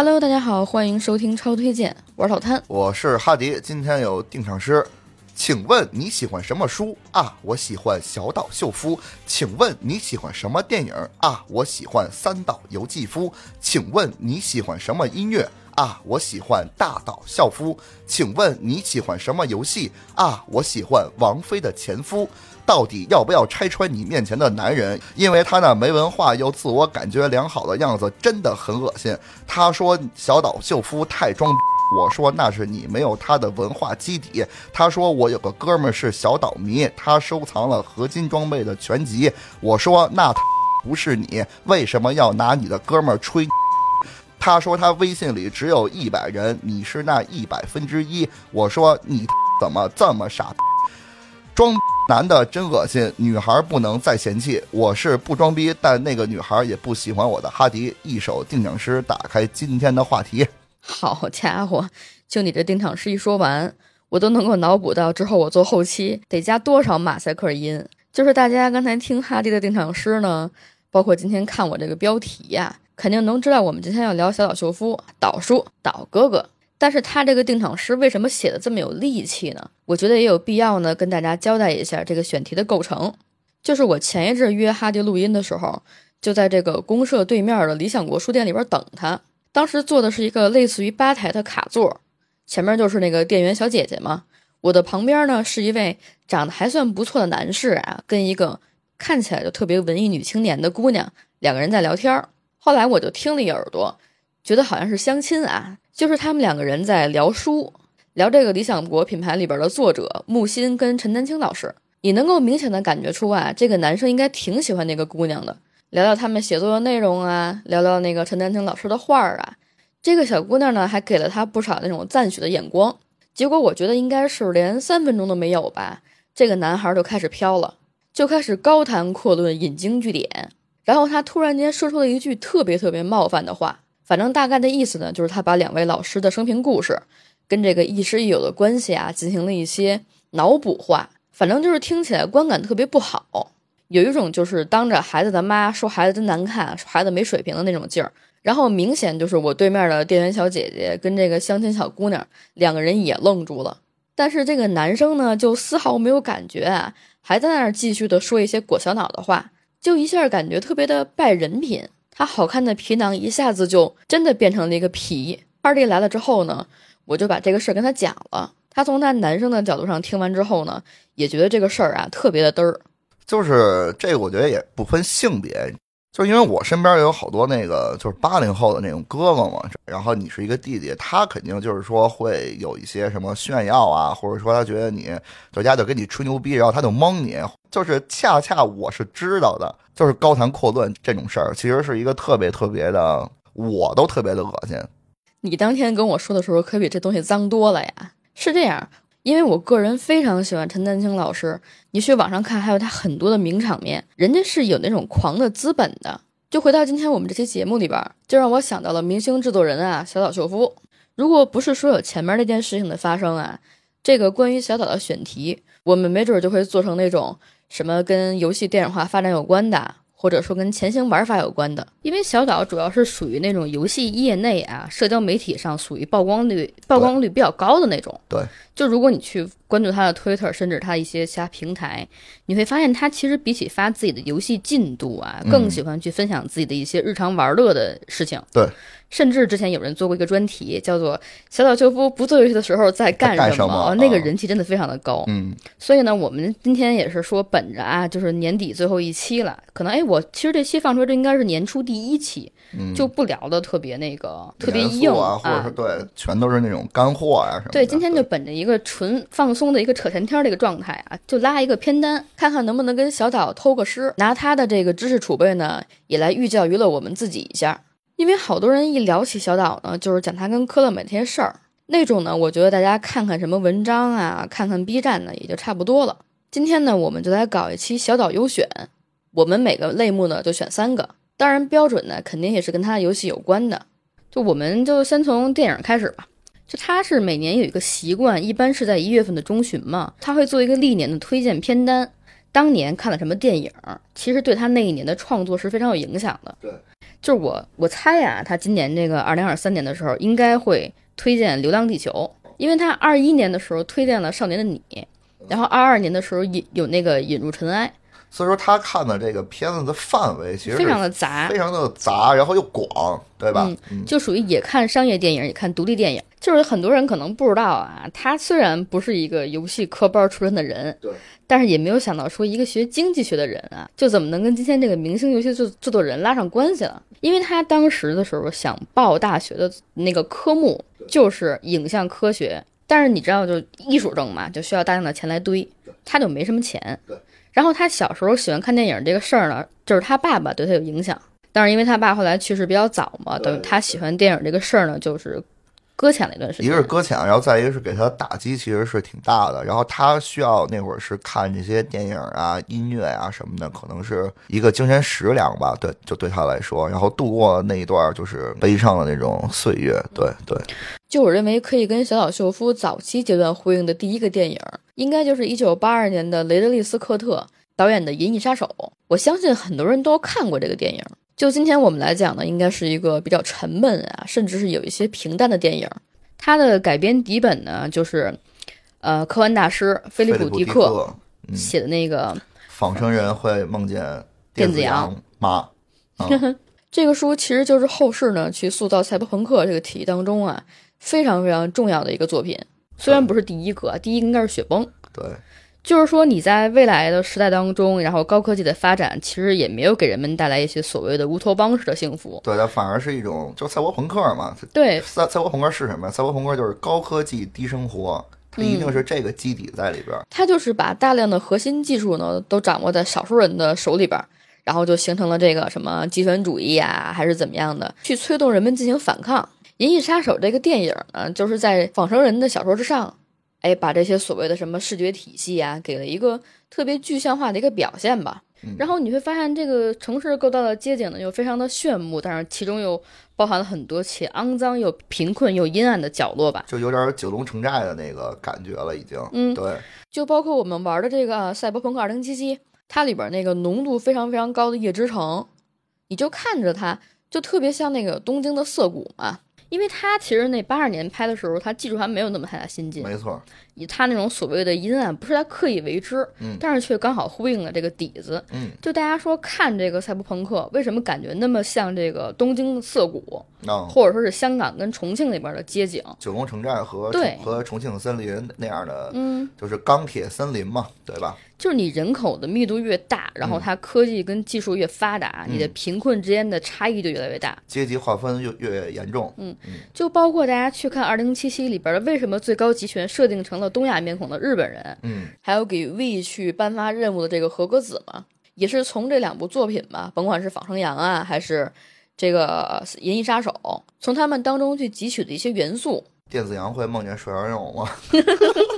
Hello，大家好，欢迎收听超推荐，我是老摊。我是哈迪，今天有定场诗，请问你喜欢什么书啊？我喜欢小岛秀夫。请问你喜欢什么电影啊？我喜欢三岛由纪夫。请问你喜欢什么音乐啊？我喜欢大岛孝夫。请问你喜欢什么游戏啊？我喜欢王菲的前夫。到底要不要拆穿你面前的男人？因为他那没文化又自我感觉良好的样子真的很恶心。他说小岛秀夫太装，我说那是你没有他的文化基底。他说我有个哥们儿是小岛迷，他收藏了合金装备的全集。我说那他不是你，为什么要拿你的哥们儿吹？他说他微信里只有一百人，你是那一百分之一。我说你 怎么这么傻？装男的真恶心，女孩不能再嫌弃。我是不装逼，但那个女孩也不喜欢我的哈迪。一首定场诗打开今天的话题。好家伙，就你这定场诗一说完，我都能够脑补到之后我做后期得加多少马赛克音。就是大家刚才听哈迪的定场诗呢，包括今天看我这个标题呀，肯定能知道我们今天要聊小岛秀夫，岛叔，岛哥哥。但是他这个定场诗为什么写的这么有力气呢？我觉得也有必要呢，跟大家交代一下这个选题的构成。就是我前一阵约哈迪录音的时候，就在这个公社对面的理想国书店里边等他。当时坐的是一个类似于吧台的卡座，前面就是那个店员小姐姐嘛。我的旁边呢是一位长得还算不错的男士啊，跟一个看起来就特别文艺女青年的姑娘，两个人在聊天。后来我就听了一耳朵。觉得好像是相亲啊，就是他们两个人在聊书，聊这个理想国品牌里边的作者木心跟陈丹青老师。你能够明显的感觉出啊，这个男生应该挺喜欢那个姑娘的。聊聊他们写作的内容啊，聊聊那个陈丹青老师的画儿啊。这个小姑娘呢，还给了他不少那种赞许的眼光。结果我觉得应该是连三分钟都没有吧，这个男孩就开始飘了，就开始高谈阔论，引经据典。然后他突然间说出了一句特别特别冒犯的话。反正大概的意思呢，就是他把两位老师的生平故事跟这个亦师亦友的关系啊，进行了一些脑补化。反正就是听起来观感特别不好，有一种就是当着孩子的妈说孩子真难看，说孩子没水平的那种劲儿。然后明显就是我对面的店员小姐姐跟这个相亲小姑娘两个人也愣住了，但是这个男生呢就丝毫没有感觉啊，还在那儿继续的说一些裹小脑的话，就一下感觉特别的败人品。他好看的皮囊一下子就真的变成了一个皮。二弟来了之后呢，我就把这个事儿跟他讲了。他从他男生的角度上听完之后呢，也觉得这个事儿啊特别的嘚儿。就是这，我觉得也不分性别，就因为我身边有好多那个就是八零后的那种哥哥嘛。然后你是一个弟弟，他肯定就是说会有一些什么炫耀啊，或者说他觉得你在家就跟你吹牛逼，然后他就蒙你。就是恰恰我是知道的。就是高谈阔论这种事儿，其实是一个特别特别的，我都特别的恶心。你当天跟我说的时候，可比这东西脏多了呀。是这样，因为我个人非常喜欢陈丹青老师，你去网上看，还有他很多的名场面，人家是有那种狂的资本的。就回到今天我们这期节目里边，就让我想到了明星制作人啊，小岛秀夫。如果不是说有前面那件事情的发生啊，这个关于小岛的选题，我们没准就会做成那种。什么跟游戏电影化发展有关的，或者说跟前行玩法有关的？因为小岛主要是属于那种游戏业内啊，社交媒体上属于曝光率曝光率比较高的那种。对，就如果你去关注他的 Twitter，甚至他一些其他平台，你会发现他其实比起发自己的游戏进度啊，更喜欢去分享自己的一些日常玩乐的事情。对。甚至之前有人做过一个专题，叫做“小岛秀夫不做游戏的时候在干什么”，那个人气真的非常的高。嗯，所以呢，我们今天也是说，本着啊，就是年底最后一期了，可能哎，我其实这期放出来这应该是年初第一期，就不聊的特别那个特别硬啊，或者是对，全都是那种干货啊什么。对，今天就本着一个纯放松的一个扯闲天的一个状态啊，就拉一个片单，看看能不能跟小岛偷个师，拿他的这个知识储备呢，也来寓教于乐我们自己一下。因为好多人一聊起小岛呢，就是讲他跟科乐美这些事儿，那种呢，我觉得大家看看什么文章啊，看看 B 站呢，也就差不多了。今天呢，我们就来搞一期小岛优选，我们每个类目呢就选三个，当然标准呢肯定也是跟他的游戏有关的。就我们就先从电影开始吧。就他是每年有一个习惯，一般是在一月份的中旬嘛，他会做一个历年的推荐片单，当年看了什么电影，其实对他那一年的创作是非常有影响的。对。就是我我猜呀、他今年这个二零二三年的时候应该会推荐《流浪地球》，因为他二一年的时候推荐了《少年的你》，然后二二年的时候引有那个《引入尘埃所以说他看的这个片子的范围其》，实非常的杂非，常的杂，然后又广，对吧？嗯就属于也看商业电影，也看独立电影。就是很多人可能不知道啊，他虽然不是一个游戏科班出身的人，对，但是也没有想到说一个学经济学的人啊，就怎么能跟今天这个明星游戏制制作人拉上关系了？因为他当时的时候想报大学的那个科目就是影像科学，但是你知道，就艺术证嘛，就需要大量的钱来堆，他就没什么钱。对。然后他小时候喜欢看电影这个事儿呢，就是他爸爸对他有影响。但是因为他爸后来去世比较早嘛，等于他喜欢电影这个事儿呢，就是搁浅了一段时间。一个是搁浅，然后再一个是给他打击其实是挺大的。然后他需要那会儿是看这些电影啊、音乐啊什么的，可能是一个精神食粮吧。对，就对他来说，然后度过那一段就是悲伤的那种岁月。对对，就我认为可以跟小岛秀夫早期阶段呼应的第一个电影，应该就是一九八二年的雷德利·斯科特导演的《银翼杀手》。我相信很多人都看过这个电影。就今天我们来讲呢，应该是一个比较沉闷啊，甚至是有一些平淡的电影。它的改编底本呢，就是呃科幻大师菲利普·迪克克写的那个仿生人会梦见电子羊羊妈。这个书其实就是后世呢去塑造赛博朋克这个体系当中啊非常非常重要的一个作品。虽然不是第一个，第一个应该是雪崩。对，就是说你在未来的时代当中，然后高科技的发展其实也没有给人们带来一些所谓的乌托邦式的幸福。对，它反而是一种就赛博朋克嘛。对赛赛博朋克是什么？赛博朋克就是高科技低生活，它一定是这个基底在里边儿。它就是把大量的核心技术呢都掌握在少数人的手里边儿，然后就形成了这个什么极权主义啊，还是怎么样的，去催动人们进行反抗。《银翼杀手》这个电影呢，就是在仿生人的小说之上，哎，把这些所谓的什么视觉体系啊，给了一个特别具象化的一个表现吧。然后你会发现，这个城市构造的街景呢，又非常的炫目，但是其中又包含了很多且肮脏又贫困又阴暗的角落吧。就有点九龙城寨的那个感觉了，已经。嗯对，就包括我们玩的这个呃《赛博朋克2077》，它里边那个浓度非常非常高的夜之城，你就看着它，就特别像那个东京的涩谷嘛。因为他其实那八二年拍的时候，他技术还没有那么太大新进，没错。以他那种所谓的阴暗，不是他刻意为之，嗯但是却刚好呼应了这个底子。嗯，就大家说看这个赛博朋克，为什么感觉那么像这个东京涩谷，那或者说是香港跟重庆那边的街景？九龙城寨和对和重庆森林那样的，嗯，就是钢铁森林嘛，对吧？就是你人口的密度越大，然后它科技跟技术越发达，你的贫困之间的差异就越来越大。阶级划分越越严重。嗯就包括大家去看《二零七七》里边的，为什么最高集权设定成了东亚面孔的日本人，嗯，还有给 V 去颁发任务的这个合格子嘛，也是从这两部作品吧，甭管是《仿生羊》啊，还是这个《银翼杀手》，从他们当中去汲取的一些元素。电子羊会梦见水羊肉吗？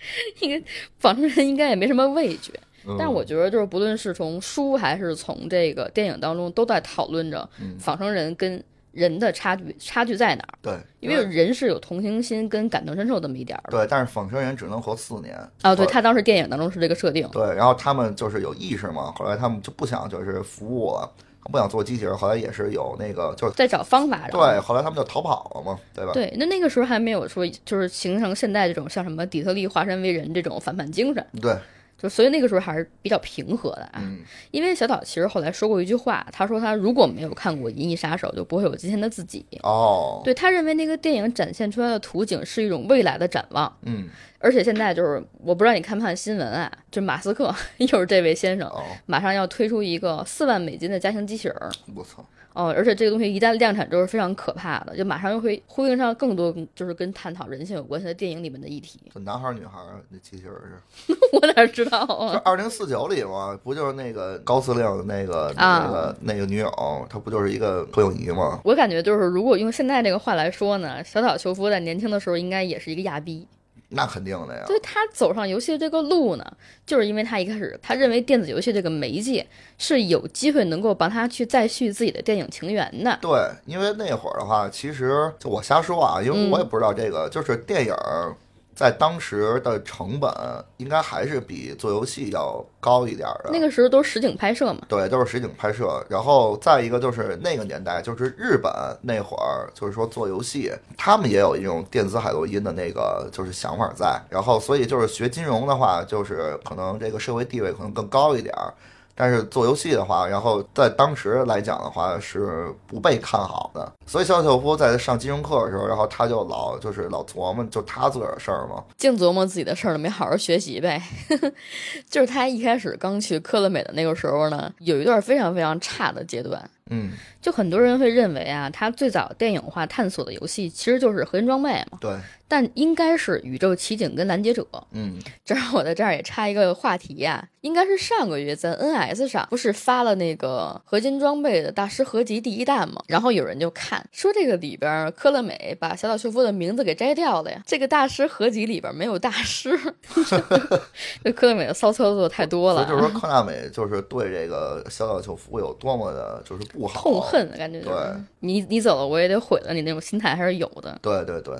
应该仿生人应该也没什么味觉，嗯但是我觉得就是不论是从书还是从这个电影当中，都在讨论着嗯仿生人跟人的差距差距在哪儿。对，因为人是有同情心跟感同身受这么一点儿。对，但是仿生人只能活四年。啊，对他当时电影当中是这个设定。对，然后他们就是有意识嘛，后来他们就不想就是服务了，不想做机器人，后来也是有那个就是在找方法，对，后来他们就逃跑了嘛，对吧？对，那那个时候还没有说，就是形成现在这种像什么底特律化身为人这种反叛精神，对，就所以那个时候还是比较平和的啊。嗯，因为小岛其实后来说过一句话，他说他如果没有看过《银翼杀手》，就不会有今天的自己。哦，对他认为那个电影展现出来的图景是一种未来的展望，嗯，而且现在就是我不知道你看不看新闻啊，就马斯克 又是这位先生，哦，马上要推出一个四万美金的家庭机器人儿。我操，哦，而且这个东西一旦量产之后是非常可怕的，就马上又会呼应上更多就是跟探讨人性有关系的电影里面的议题。这男孩儿女孩儿那机器人是？我哪知道这啊？二零四九里嘛，不就是那个高司令的那个、啊那个那个女友，她不就是一个投影仪吗？我感觉就是，如果用现在这个话来说呢，小岛秀夫在年轻的时候应该也是一个亚逼。那肯定的呀。所以他走上游戏这个路呢，就是因为他一开始他认为电子游戏这个媒介是有机会能够帮他去再续自己的电影情缘的。对，因为那会儿的话，其实就我瞎说啊，因为嗯我也不知道这个，就是电影儿在当时的成本应该还是比做游戏要高一点的。那个时候都是实景拍摄嘛，对，都是实景拍摄。然后再一个就是那个年代，就是日本那会儿，就是说做游戏，他们也有一种电子海洛因的那个就是想法在。然后所以就是学金融的话，就是可能这个社会地位可能更高一点儿。但是做游戏的话，然后在当时来讲的话是不被看好的，所以肖秀夫在上金融课的时候，然后他就老就是老琢磨就他自个儿的事儿嘛，净琢磨自己的事儿了，没好好学习呗。就是他一开始刚去科乐美的那个时候呢，有一段非常非常差的阶段。嗯，就很多人会认为啊，他最早电影化探索的游戏其实就是合金装备嘛，对，但应该是宇宙奇景跟拦截者。嗯，正好我在这儿也插一个话题呀、应该是上个月在 NS 上不是发了那个合金装备的大师合集第一弹嘛？然后有人就看说这个里边科乐美把小岛秀夫的名字给摘掉了呀，这个大师合集里边没有大师，这科乐美的骚操作太多了啊，所以就是说，科乐美就是对这个小岛秀夫有多么的就是不好，痛恨的感觉，就是对你你走了我也得毁了你那种心态还是有的。对对对，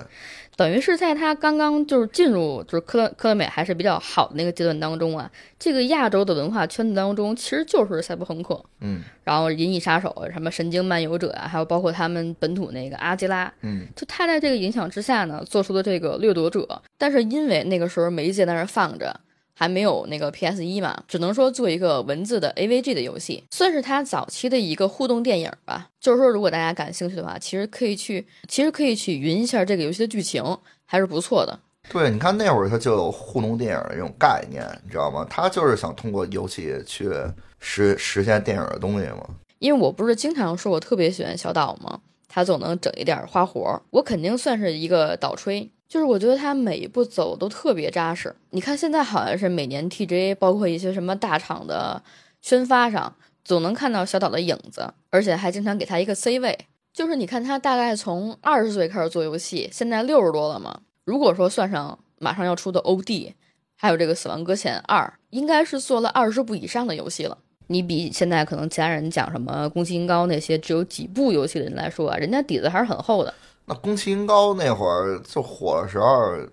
等于是在他刚刚就是进入就是科乐科乐美还是比较好的那个阶段当中啊，这个亚洲的文化圈子当中其实就是赛博朋克，嗯然后银翼杀手、什么神经漫游者啊，还有包括他们本土那个阿基拉，嗯就他在这个影响之下呢，做出的这个掠夺者，但是因为那个时候媒介在那放着。还没有那个 PS 一嘛，只能说做一个文字的 AVG 的游戏，算是他早期的一个互动电影吧。就是说，如果大家感兴趣的话，其实可以去，其实可以去云一下这个游戏的剧情，还是不错的。对，你看那会儿他就有互动电影的这种概念，你知道吗？他就是想通过游戏去实实现电影的东西嘛。因为我不是经常说我特别喜欢小岛吗？他总能整一点花活儿，我肯定算是一个岛吹。就是我觉得他每一步走都特别扎实。你看现在好像是每年 TGA 包括一些什么大厂的宣发上，总能看到小岛的影子，而且还经常给他一个 C 位。就是你看他大概从二十岁开始做游戏，现在六十多了嘛。如果说算上马上要出的 OD，还有这个《死亡搁浅二》，应该是做了二十部以上的游戏了。你比现在可能其他人讲什么宫崎英高那些只有几部游戏的人来说啊，人家底子还是很厚的。那宫崎英高那会儿就火的时候，嗯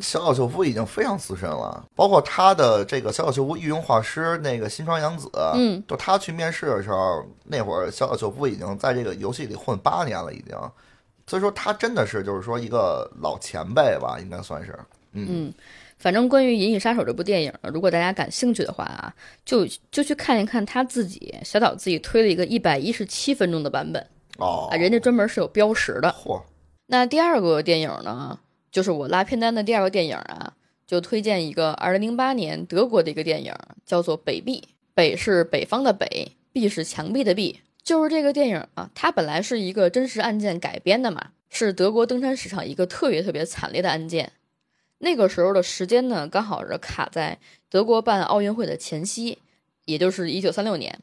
小岛秀夫已经非常资深了，包括他的这个小岛秀夫御用画师那个新川洋子，嗯，就他去面试的时候，那会儿小岛秀夫已经在这个游戏里混八年了，已经，所以说他真的是就是说一个老前辈吧，应该算是，嗯，反正关于《银翼杀手》这部电影，如果大家感兴趣的话啊，就就去看一看他自己小岛自己推了一个一百一十七分钟的版本哦啊，，人家专门是有标识的。嚯，那第二个电影呢，就是我拉片单的第二个电影啊，就推荐一个二零零八年德国的一个电影，叫做《北壁》。北是北方的北，壁是墙壁的壁。就是这个电影啊，它本来是一个真实案件改编的嘛，是德国登山史上一个特别特别惨烈的案件。那个时候的时间呢，刚好是卡在德国办奥运会的前夕，也就是一九三六年。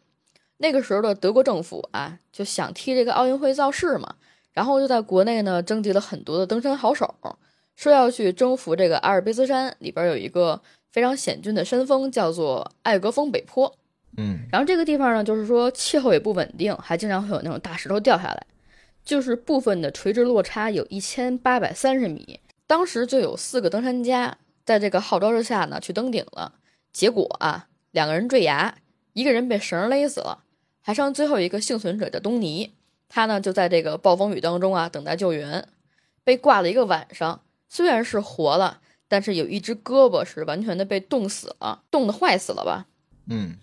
那个时候的德国政府啊，就想替这个奥运会造势嘛，然后就在国内呢征集了很多的登山好手，说要去征服这个阿尔卑斯山里边有一个非常险峻的山峰，叫做艾格峰北坡。嗯然后这个地方呢，就是说气候也不稳定，还经常会有那种大石头掉下来，就是部分的垂直落差有一千八百三十米。当时就有四个登山家在这个号召之下呢去登顶了，结果啊，两个人坠崖，一个人被绳勒死了，还剩最后一个幸存者叫东尼，他呢就在这个暴风雨当中啊等待救援，被挂了一个晚上，虽然是活了，但是有一只胳膊是完全的被冻死了，冻得坏死了吧。嗯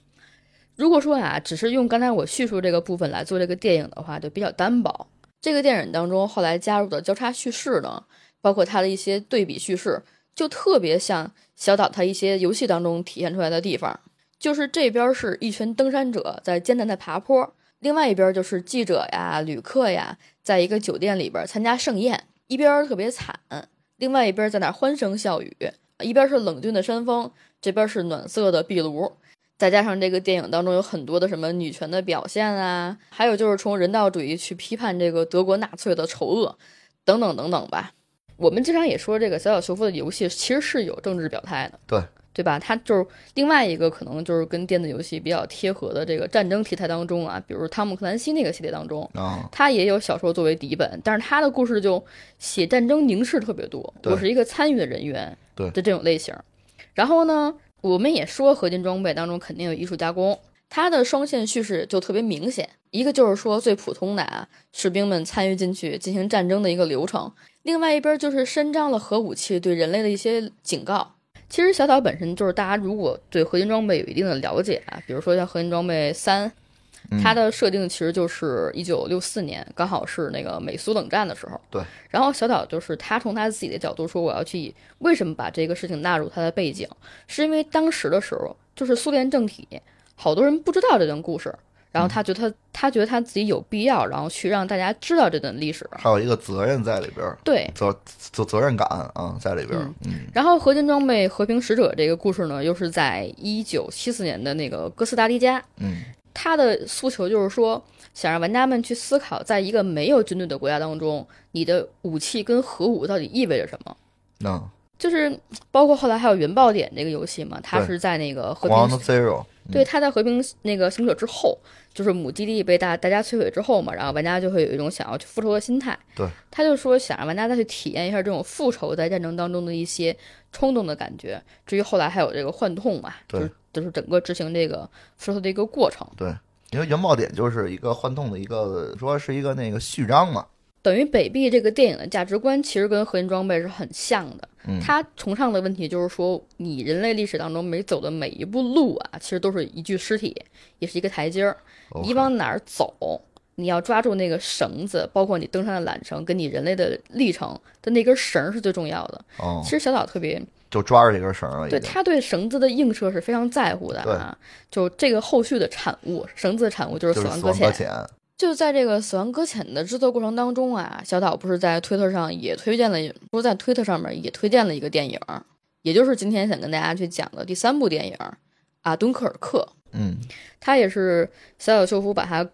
如果说啊，只是用刚才我叙述这个部分来做这个电影的话，就比较单薄。这个电影当中后来加入的交叉叙事呢，包括它的一些对比叙事，就特别像小岛它一些游戏当中体现出来的地方，就是这边是一群登山者在艰难的爬坡，另外一边就是记者呀、旅客呀，在一个酒店里边参加盛宴，一边特别惨，另外一边在那欢声笑语，一边是冷峻的山峰，这边是暖色的壁炉。再加上这个电影当中有很多的什么女权的表现啊，还有就是从人道主义去批判这个德国纳粹的丑恶，等等等等吧。我们经常也说这个小岛秀夫的游戏其实是有政治表态的，对对吧？它就是另外一个可能就是跟电子游戏比较贴合的这个战争题材当中啊，比如汤姆克兰西那个系列当中，啊，他也有小说作为底本，但是他的故事就写战争凝视特别多，对我是一个参与的人员，对的这种类型。然后呢，我们也说合金装备当中肯定有艺术加工，它的双线叙事就特别明显。一个就是说最普通的啊，士兵们参与进去进行战争的一个流程；另外一边就是伸张了核武器对人类的一些警告。其实小岛本身就是大家如果对合金装备有一定的了解啊，比如说像合金装备三，它的设定其实就是一九六四年，刚好是那个美苏冷战的时候。对。然后小岛就是他从他自己的角度说，我要去为什么把这个事情纳入他的背景，是因为当时的时候就是苏联政体，好多人不知道这段故事，然后他觉得他他觉得他自己有必要，然后去让大家知道这段历史。还有一个责任在里边儿，对，责责责任感啊，在里边儿，嗯然后合金装备和平使者这个故事呢，又是在一九七四年的那个哥斯达黎加，嗯他的诉求就是说，想让玩家们去思考，在一个没有军队的国家当中，你的武器跟核武到底意味着什么。那就是包括后来还有原爆点这个游戏嘛，它是在那个和，Ground 平 Zero，对，他在和平那个行者之后，就是母基地被大大家摧毁之后嘛，然后玩家就会有一种想要去复仇的心态。对，他就说想让玩家再去体验一下这种复仇在战争当中的一些冲动的感觉。至于后来还有这个幻痛嘛，对就是就是整个执行这个复仇的一个过程。对，因为原爆点就是一个幻痛的一个，说是一个那个序章嘛，等于北壁这个电影的价值观其实跟核心装备是很像的。嗯它崇尚的问题就是说，你人类历史当中每走的每一步路啊，其实都是一具尸体，也是一个台阶儿。你往哪儿走，你要抓住那个绳子，包括你登山的缆绳，跟你人类的历程的那根绳儿是最重要的。哦其，实小岛特别就抓着这根绳儿。对他对绳子的映射是非常在乎的啊。就这个后续的产物，绳子的产物就是就是死亡搁浅。就在这个死亡搁浅的制作过程当中啊，小岛不是在推特上也推荐了，不是在推特上面也推荐了一个电影，也就是今天想跟大家去讲的第三部电影啊，《敦刻尔克》。嗯它也是小岛秀夫把它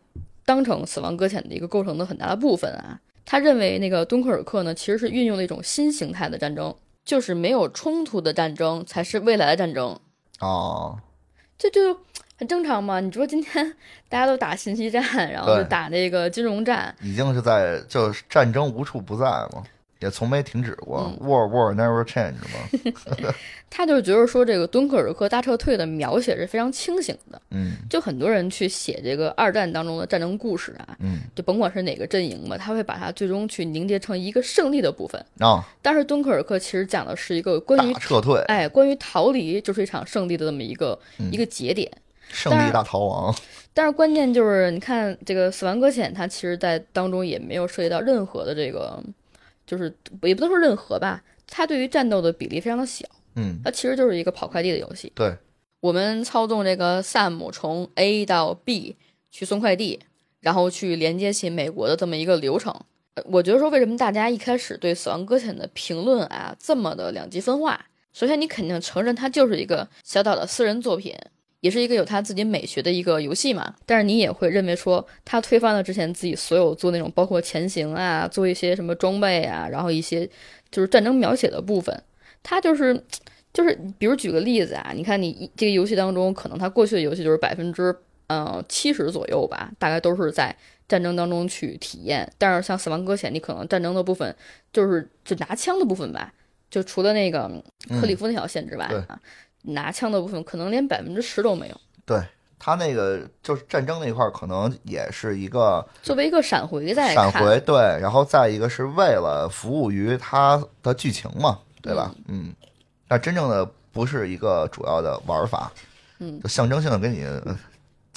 当成死亡搁浅的一个构成的很大的部分啊。他认为那个敦刻尔克呢，其实是运用了一种新形态的战争，就是没有冲突的战争才是未来的战争。哦，这就很正常嘛。你说今天大家都打信息战，然后就打那个金融战，已经是在就是战争无处不在嘛，也从没停止过、嗯 w a r war never change 嘛，他就觉得说这个敦刻尔克大撤退的描写是非常清醒的。嗯就很多人去写这个二战当中的战争故事啊，嗯就甭管是哪个阵营吧，他会把它最终去凝结成一个胜利的部分。啊，但是敦刻尔克其实讲的是一个关于撤退，哎关于逃离就是一场胜利的这么一个、嗯一个节点。胜利大逃亡，但是关键就是你看这个死亡搁浅，它其实在当中也没有涉及到任何的这个，就是也不能说任何吧，它对于战斗的比例非常的小，嗯，它其实就是一个跑快递的游戏。对，我们操纵这个 Sam 从 A 到 B 去送快递，然后去连接起美国的这么一个流程。呃我觉得说，为什么大家一开始对《死亡搁浅》的评论啊这么的两极分化？首先，你肯定承认它就是一个小岛的私人作品，也是一个有他自己美学的一个游戏嘛。但是你也会认为说，他推翻了之前自己所有做那种包括前行啊，做一些什么装备啊，然后一些就是战争描写的部分，他就是就是，比如举个例子啊，你看你一这个游戏当中，可能它过去的游戏就是百分之呃七十左右吧，大概都是在战争当中去体验。但是像《死亡搁浅》，你可能战争的部分就是就拿枪的部分吧，就除了那个克里夫那条线之外、对啊，拿枪的部分可能连百分之十都没有。对他那个就是战争那块儿，可能也是一个作为一个闪回在，闪回，对，然后再一个是为了服务于它的剧情嘛，对吧？嗯，但真正的不是一个主要的玩法，嗯，就象征性的给你呃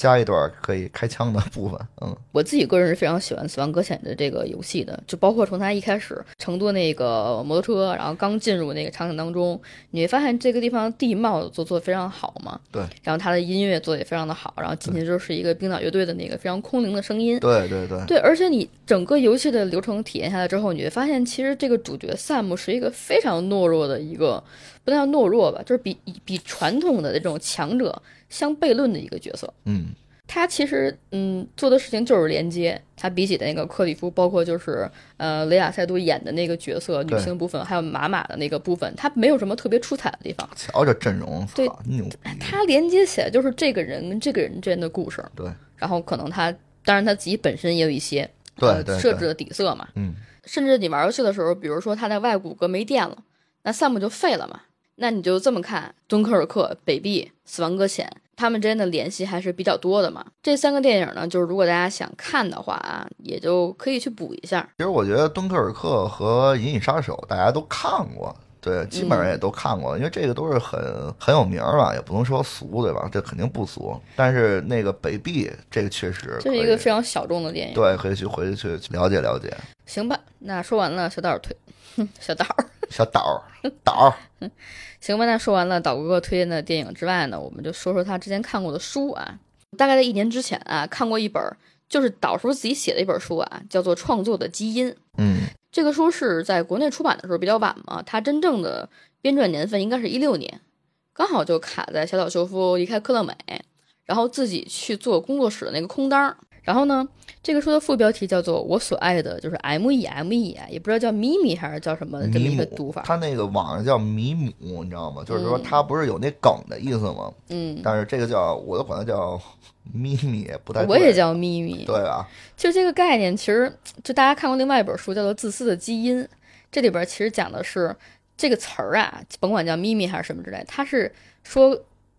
加一段可以开枪的部分，嗯。我自己个人是非常喜欢《死亡搁浅》的这个游戏的，就包括从它一开始乘坐那个摩托车，然后刚进入那个场景当中，你会发现这个地方地貌做做的非常好嘛，对，然后它的音乐做的也非常的好，然后进去就是一个冰岛乐队的那个非常空灵的声音，对对对，对，而且你整个游戏的流程体验下来之后，你会发现其实这个主角 Sam 是一个非常懦弱的一个，不能叫懦弱吧，就是比比传统的这种强者相悖论的一个角色。嗯他其实嗯做的事情就是连接，他比起那个克里夫，包括就是呃雷亚塞杜演的那个角色女性部分，还有马马的那个部分，他没有什么特别出彩的地方。瞧这阵容，对操牛逼！他连接起来就是这个人跟这个人之间的故事，对然后可能他当然他自己本身也有一些对呃对对设置的底色嘛，嗯，甚至你玩游戏的时候，比如说他在外骨骼没电了，那 Sam 就废了嘛。那你就这么看，敦刻尔克、北壁、死亡搁浅，他们之间的联系还是比较多的嘛。这三个电影呢，就是如果大家想看的话啊，也就可以去补一下。其实我觉得《敦刻尔克》和《银翼杀手》大家都看过，对，基本上也都看过，因为这个都是很很有名儿吧，也不能说俗，对吧？这肯定不俗。但是那个北壁，这个确实这是一个非常小众的电影。对，可以去回去去了解了解。行吧，那说完了小岛儿推，哼 小岛儿。小岛儿，岛儿，行吧，那说完了岛哥哥推荐的电影之外呢，我们就说说他之前看过的书啊。大概在一年之前啊，看过一本就是岛叔自己写的一本书啊，叫做《创作的基因》。嗯这个书是在国内出版的时候比较晚嘛，它真正的编撰年份应该是一六年，刚好就卡在小岛秀夫离开科乐美，然后自己去做工作室的那个空档儿。然后呢，这个书的副标题叫做《我所爱的就是 M E M E》啊，也不知道叫咪咪还是叫什么这么一个读法。他那个网上叫米姆，你知道吗？就是说嗯他不是有那梗的意思吗？嗯，但是这个叫我都管它叫咪咪，不太对我也叫咪咪。对吧？就这个概念，其实就大家看过另外一本书叫做《自私的基因》，这里边其实讲的是这个词儿啊，甭管叫咪咪还是什么之类，它是说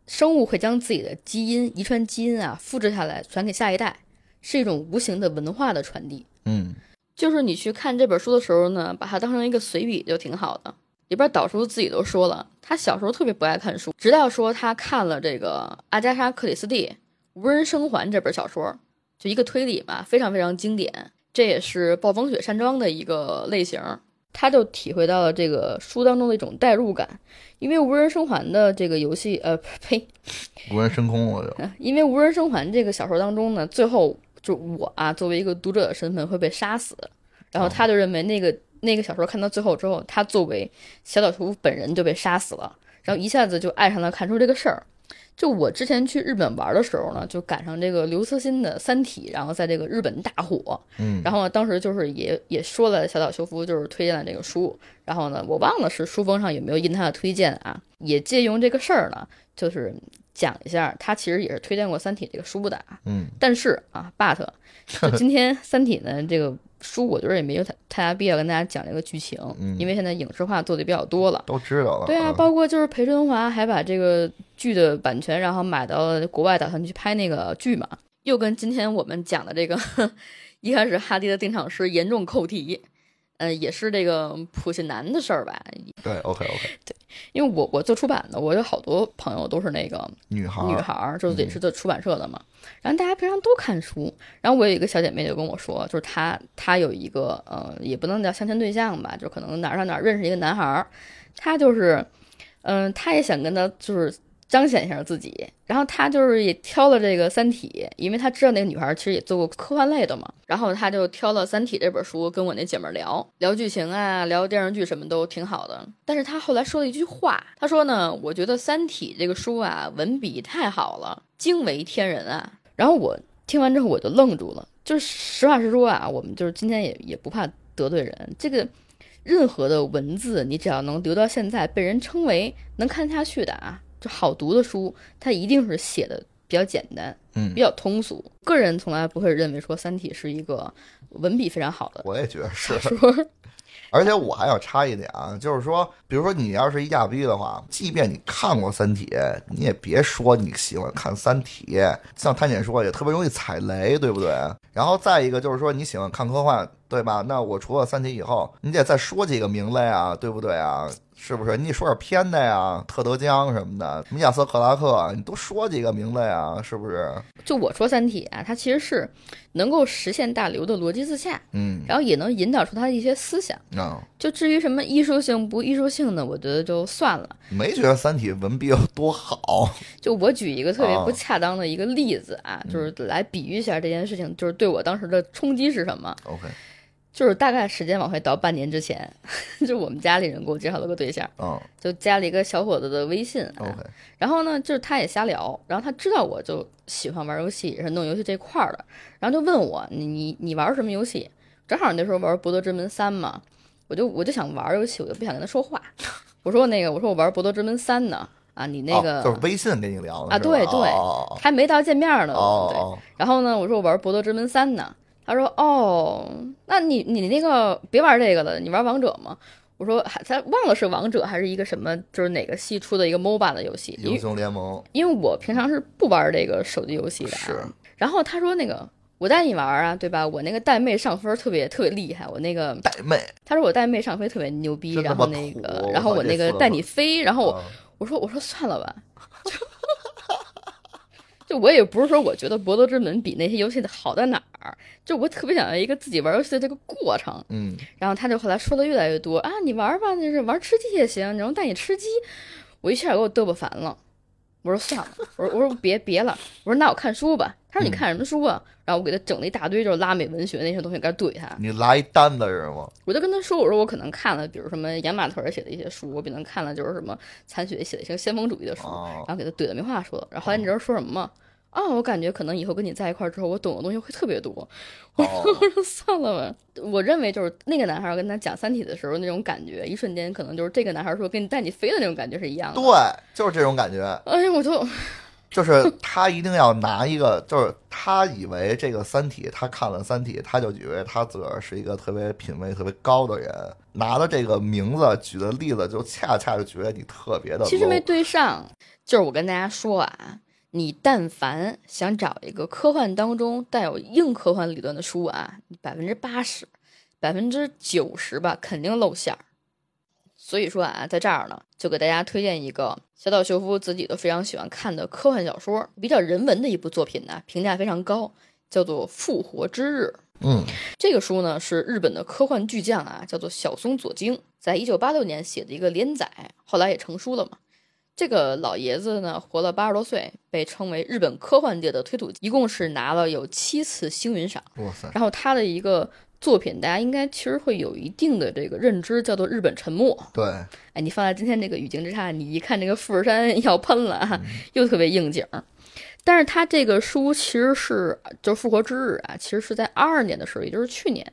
生物会将自己的基因、遗传基因啊复制下来，传给下一代，是一种无形的文化的传递。嗯就是你去看这本书的时候呢，把它当成一个随笔就挺好的。里边导叔自己都说了，他小时候特别不爱看书，直到说他看了这个阿加莎·克里斯蒂《无人生还》这本小说，就一个推理嘛，非常非常经典。这也是暴风雪山庄的一个类型，他就体会到了这个书当中的一种代入感。因为《无人生还》的这个游戏，呃，呸，无人升空我就。因为《无人生还》这个小说当中呢，最后就我啊，作为一个读者的身份会被杀死，然后他就认为那个那个小说看到最后之后，他作为小岛秀夫本人就被杀死了，然后一下子就爱上了看书这个事儿。就我之前去日本玩的时候呢，就赶上这个刘慈欣的《三体》，然后在这个日本大火，嗯，然后呢，当时就是也也说了小岛秀夫就是推荐了这个书，然后呢，我忘了是书封上有没有印他的推荐啊，也借用这个事儿呢，就是讲一下，他其实也是推荐过《三体》这个书的啊，嗯。但是啊，but 就今天《三体》呢这个书，我觉得也没有太太大必要跟大家讲这个剧情，嗯因为现在影视化做的比较多了。都知道了。对啊，嗯包括就是裴春华还把这个剧的版权，然后买到了国外，打算去拍那个剧嘛，又跟今天我们讲的这个 一开始哈迪的定场诗严重扣题，呃，也是这个普信男的事儿吧。对，OK OK，对因为我我做出版的，我有好多朋友都是那个女孩儿女孩儿，就是也是做出版社的嘛。然后大家平常都看书，然后我有一个小姐妹就跟我说，就是她她有一个呃，也不能叫相亲对象吧，就可能哪儿上哪儿认识一个男孩儿，他就是嗯、他也想跟他就是彰显一下自己，然后他就是也挑了这个《三体》，因为他知道那个女孩其实也做过科幻类的嘛，然后他就挑了《三体》这本书跟我那姐们聊聊剧情啊，聊电视剧什么都挺好的。但是他后来说了一句话，他说呢，我觉得《三体》这个书啊，文笔太好了，惊为天人啊。然后我听完之后我就愣住了，就是实话实说啊，我们就是今天也也不怕得罪人，这个任何的文字，你只要能留到现在，被人称为能看得下去的啊，就好读的书，它一定是写的比较简单，嗯比较通俗。个人从来不会认为说《三体》是一个文笔非常好的我也觉得是。而且我还要插一点啊，就是说，比如说你要是一亚逼的话，即便你看过《三体》，你也别说你喜欢看《三体》，像探姐说也特别容易踩雷，对不对？然后再一个就是说你喜欢看科幻，对吧？那我除了《三体》以后，你得再说几个名类啊，对不对啊？是不是？你得说点偏的呀，特德·江什么的，什么亚瑟·克拉克，你多说几个名字呀，是不是？就我说《三体》啊，它其实是能够实现大刘的逻辑自洽，嗯，然后也能引导出他的一些思想。啊、就至于什么艺术性不艺术性的，我觉得就算了。没觉得《三体》文笔有多好，就我举一个特别哦不恰当的一个例子啊，就是来比喻一下这件事情，就是对我当时的冲击是什么？OK，就是大概时间往回倒半年之前，就我们家里人给我介绍了个对象，嗯就加了一个小伙子的微信、啊。，OK，然后呢，就是他也瞎聊，然后他知道我就喜欢玩游戏，也是弄游戏这块儿的，然后就问我你你你玩什么游戏？正好那时候玩《博德之门三》嘛，我就我就想玩游戏，我就不想跟他说话。我说那个我说我玩《博德之门三》呢，啊你那个、哦就是微信跟你聊的啊对对哦还没到见面呢，然后呢，我说我玩《博德之门三》呢，他说哦，那你你那个别玩这个了，你玩王者吗？我说还他忘了是王者还是一个什么，就是哪个系出的一个 MOBA 的游戏，英雄联盟因为我平常是不玩这个手机游戏的、啊。是。然后他说那个我带你玩啊，对吧？我那个带妹上分特别特别厉害，我那个带妹，他说我带妹上飞特别牛逼，然后那个然后我那个带你飞，然后我啊我说我说算了吧，就就我也不是说我觉得《博德之门》比那些游戏的好在哪儿，就我特别想要一个自己玩游戏的这个过程。嗯，然后他就后来说的越来越多啊，你玩吧，就是玩吃鸡也行，然后带你吃鸡，我一下给我嘚啵烦了。我说算了，我说我说别别了，我说那我看书吧。他说你看什么书啊？然后我给他整了一大堆就是拉美文学那些东西，给他怼他。你拉一单子是吗？我就跟他说，我说我可能看了，比如什么亚马特写的一些书，我可能看了就是什么残雪写的一些先锋主义的书，哦然后给他怼的没话说了。然后后来你知道说什么吗？啊，我感觉可能以后跟你在一块儿之后，我懂的东西会特别多。我哦说 我说算了吧，我认为就是那个男孩跟他讲《三体》的时候那种感觉，一瞬间可能就是这个男孩说跟你带你飞的那种感觉是一样的。对，就是这种感觉，哎呀，我就就是他一定要拿一个，就是他以为这个《三体》，他看了《三体》，他就以为他自个儿是一个特别品味特别高的人，拿的这个名字举的例子，就恰恰就觉得你特别的。其实没对上。就是我跟大家说啊，你但凡想找一个科幻当中带有硬科幻理论的书啊，你百分之八十、百分之九十吧，肯定露馅儿。所以说啊，在这儿呢，就给大家推荐一个小岛秀夫自己都非常喜欢看的科幻小说，比较人文的一部作品呢，评价非常高，叫做《复活之日》。嗯，这个书呢是日本的科幻巨匠啊，叫做小松左京，在一九八六年写的一个连载，后来也成书了嘛。这个老爷子呢活了八十多岁，被称为日本科幻界的推土机，一共是拿了有七次星云赏。哇塞，然后他的一个作品，大家应该其实会有一定的这个认知，叫做《日本沉没》。对，哎，你放在今天这个语境之下，你一看这个富士山要喷了啊，又特别应景儿。但是他这个书其实是就是《复活之日》啊，其实是在二二年的时候，也就是去年，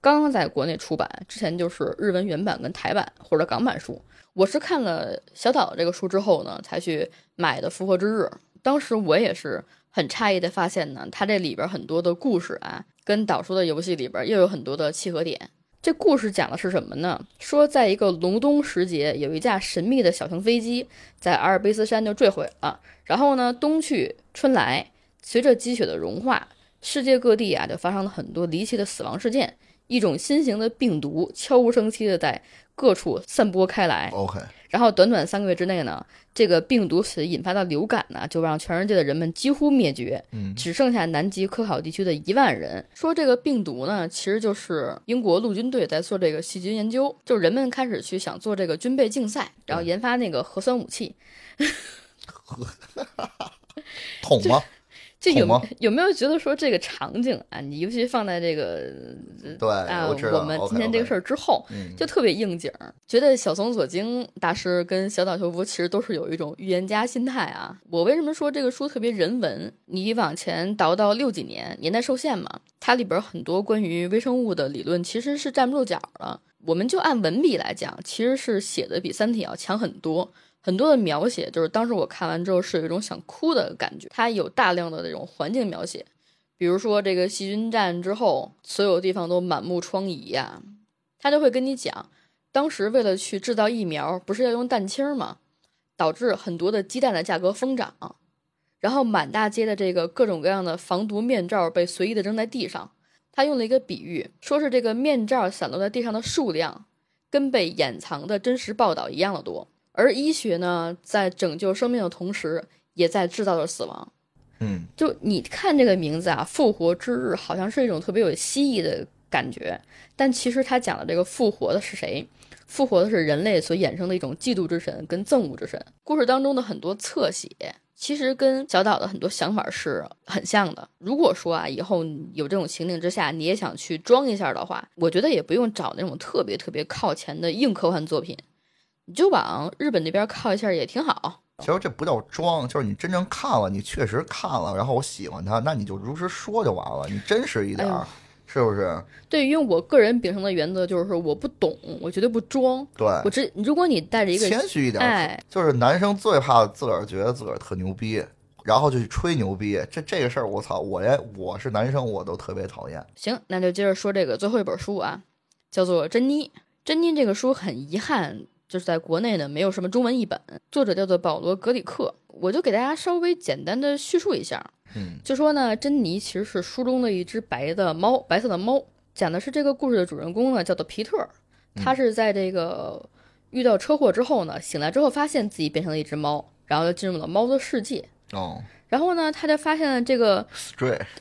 刚刚在国内出版，之前就是日文原版跟台版或者港版书。我是看了小岛这个书之后呢，才去买的《复活之日》。当时我也是很诧异的发现呢，它这里边很多的故事啊，跟导叔的游戏里边又有很多的契合点。这故事讲的是什么呢？说在一个隆冬时节，有一架神秘的小型飞机在阿尔卑斯山就坠毁了。然后呢，冬去春来，随着积雪的融化，世界各地啊就发生了很多离奇的死亡事件。一种新型的病毒悄无声息的在各处散播开来。OK，然后短短三个月之内呢，这个病毒所引发的流感呢，就让全世界的人们几乎灭绝，嗯只剩下南极科考地区的一万人。说这个病毒呢，其实就是英国陆军队在做这个细菌研究，就是人们开始去想做这个军备竞赛，然后研发那个核酸武器。捅吗？这有有没有觉得说这个场景啊，你尤其放在这个对，啊，我们今天这个事儿之后，嗯，就特别应景儿，觉得小松左京大师跟小岛秀夫其实都是有一种预言家心态啊。我为什么说这个书特别人文？你往前倒到六几年，年代受限嘛，它里边很多关于微生物的理论其实是站不住脚的。我们就按文笔来讲，其实是写的比《三体》要强很多。很多的描写，就是当时我看完之后是有一种想哭的感觉。它有大量的这种环境描写，比如说这个细菌战之后，所有地方都满目疮痍呀、他就会跟你讲，当时为了去制造疫苗，不是要用蛋清吗？导致很多的鸡蛋的价格疯涨，然后满大街的这个各种各样的防毒面罩被随意的扔在地上。他用了一个比喻，说是这个面罩散落在地上的数量，跟被掩藏的真实报道一样的多。而医学呢，在拯救生命的同时，也在制造着死亡。嗯，就你看这个名字啊，“复活之日”好像是一种特别有蜥蜴的感觉，但其实他讲的这个复活的是谁？复活的是人类所衍生的一种嫉妒之神跟憎恶之神。故事当中的很多侧写，其实跟小岛的很多想法是很像的。如果说啊，以后有这种情景之下，你也想去装一下的话，我觉得也不用找那种特别特别靠前的硬科幻作品，你就往日本那边靠一下也挺好。其实这不叫装，就是你真正看了，你确实看了，然后我喜欢它，那你就如实说就完了，你真实一点，哎是不是？对，因为我个人秉承的原则就是说，我不懂，我绝对不装。对，我只如果你带着一个谦虚一点，哎，就是男生最怕自个儿觉得自个儿特牛逼，然后就去吹牛逼。这这个事儿，我操，我连我是男生我都特别讨厌。行，那就接着说这个最后一本书啊，叫做《珍妮》。珍妮这个书很遗憾，就是在国内呢没有什么中文译本，作者叫做保罗·格里克。我就给大家稍微简单的叙述一下，嗯，就说呢，珍妮其实是书中的一只白的猫，白色的猫，讲的是这个故事的主人公呢叫做皮特，他是在这个遇到车祸之后呢，醒来之后发现自己变成了一只猫，然后就进入了猫的世界。哦然后呢，他就发现了这个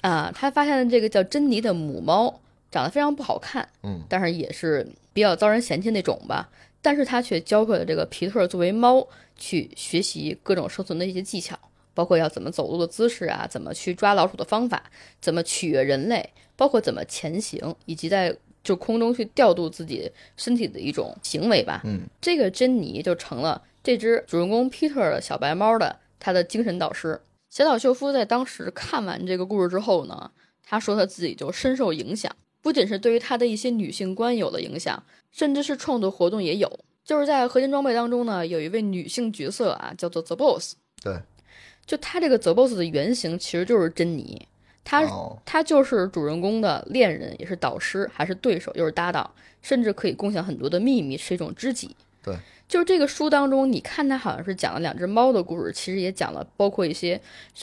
啊，他发现了这个叫珍妮的母猫长得非常不好看，嗯但是也是比较遭人嫌弃那种吧。但是他却教会了这个皮特作为猫去学习各种生存的一些技巧，包括要怎么走路的姿势啊，怎么去抓老鼠的方法，怎么取悦人类，包括怎么前行，以及在就空中去调度自己身体的一种行为吧。嗯，这个珍妮就成了这只主人公皮特的小白猫的他的精神导师。小岛秀夫在当时看完这个故事之后呢，他说他自己就深受影响，不仅是对于他的一些女性观有了影响，甚至是创作活动也有。就是在合金装备当中呢，有一位女性角色啊，叫做 The Boss。对，就她这个 The Boss 的原型其实就是珍妮，她哦，他就是主人公的恋人，也是导师，还是对手，又是搭档，甚至可以共享很多的秘密，是一种知己。对，就是这个书当中，你看它好像是讲了两只猫的故事，其实也讲了包括一些，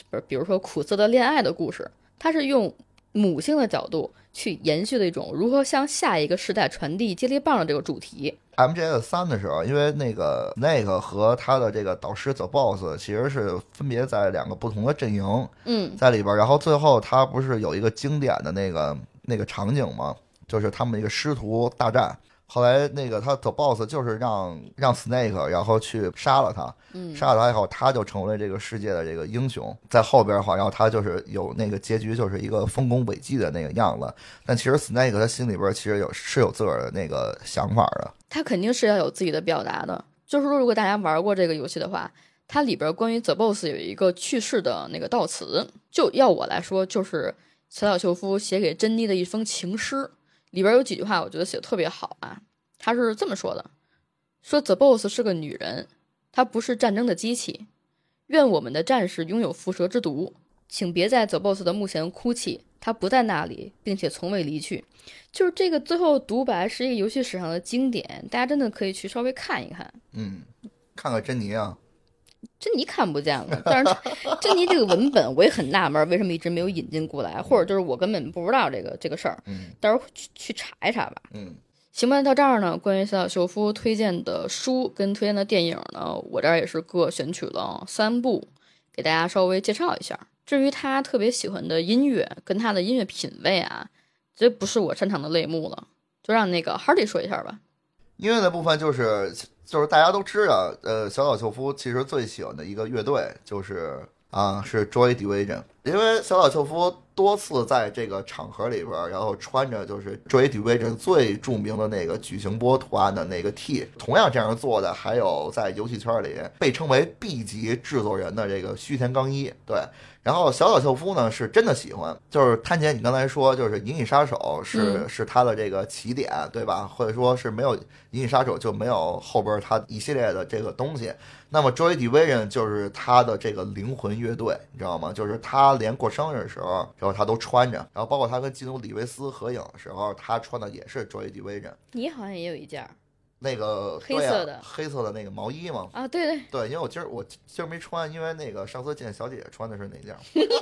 不是比如说苦涩的恋爱的故事。它是用母性的角度去延续的一种如何向下一个时代传递接力棒的这个主题。MGS 三的时候，因为那个那个和他的这个导师 The Boss 其实是分别在两个不同的阵营嗯，在里边，然后最后他不是有一个经典的那个那个场景吗？就是他们一个师徒大战。后来那个他 The Boss 就是让让 Snake 然后去杀了他，嗯杀了他以后，他就成为这个世界的这个英雄。在后边的话，然后他就是有那个结局，就是一个丰功伟绩的那个样子。但其实 Snake 他心里边其实有是有自个儿的那个想法的。他肯定是要有自己的表达的。就是说，如果大家玩过这个游戏的话，它里边关于 The Boss 有一个去世的那个悼词，就要我来说，就是小岛秀夫写给珍妮的一封情诗。里边有几句话，我觉得写的特别好啊。他是这么说的：说 The Boss 是个女人，她不是战争的机器。愿我们的战士拥有蝮蛇之毒，请别在 The Boss 的墓前哭泣，她不在那里，并且从未离去。就是这个最后独白是一个游戏史上的经典，大家真的可以去稍微看一看。嗯，看看珍妮啊，珍妮看不见了，但是 珍妮这个文本我也很纳闷，为什么一直没有引进过来，或者就是我根本不知道这个这个事儿，嗯到时候去去查一查吧。嗯，行吧，到这儿呢，关于小岛秀夫推荐的书跟推荐的电影呢，我这儿也是各选取了三部，给大家稍微介绍一下。至于他特别喜欢的音乐跟他的音乐品味啊，这不是我擅长的类目了，就让那个 Hardy 说一下吧。音乐的部分就是就是大家都知道，呃，小岛秀夫其实最喜欢的一个乐队就是啊是 Joy Division，因为小岛秀夫多次在这个场合里边，然后穿着就是 Joy Division 最著名的那个矩形波图案的那个 T，同样这样做的还有在游戏圈里被称为 B 级制作人的这个须田刚一，对。然后小岛秀夫呢是真的喜欢，就是摊姐，你刚才说就是《银翼杀手》是、嗯是他的这个起点，对吧？或者说是没有《银翼杀手》就没有后边他一系列的这个东西。那么 Joy Division 就是他的这个灵魂乐队，你知道吗？就是他连过生日的时候，然后他都穿着，然后包括他跟基努里维斯合影的时候，他穿的也是 Joy Division 你好像也有一件那个黑色的黑色的那个毛衣嘛。啊，对对，对，因为我今儿我今儿没穿，因为那个上次见小姐姐穿的是哪件。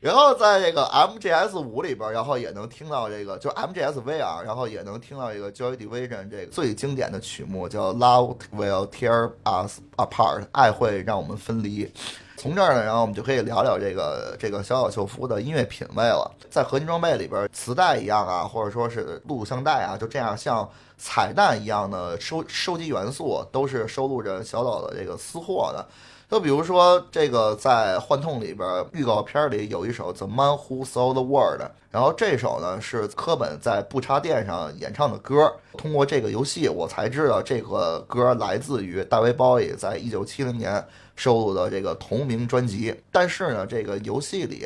然后在这个 MGS 五里边，然后也能听到这个，就 MGS VR，然后也能听到一个 Joy Division 这个最经典的曲目叫 Love Will Tear Us Apart，爱会让我们分离。从这儿呢，然后我们就可以聊聊这个这个小岛秀夫的音乐品味了。在合金装备里边，磁带一样啊，或者说是录像带啊，就这样像彩蛋一样的收收集元素，都是收录着小岛的这个私货的。就比如说这个在《幻痛》里边预告片里有一首《The Man Who Sold the World》，然后这首呢是科本在不插电上演唱的歌。通过这个游戏，我才知道这个歌来自于大卫鲍伊在一九七零年收录的这个同名专辑。但是呢，这个游戏里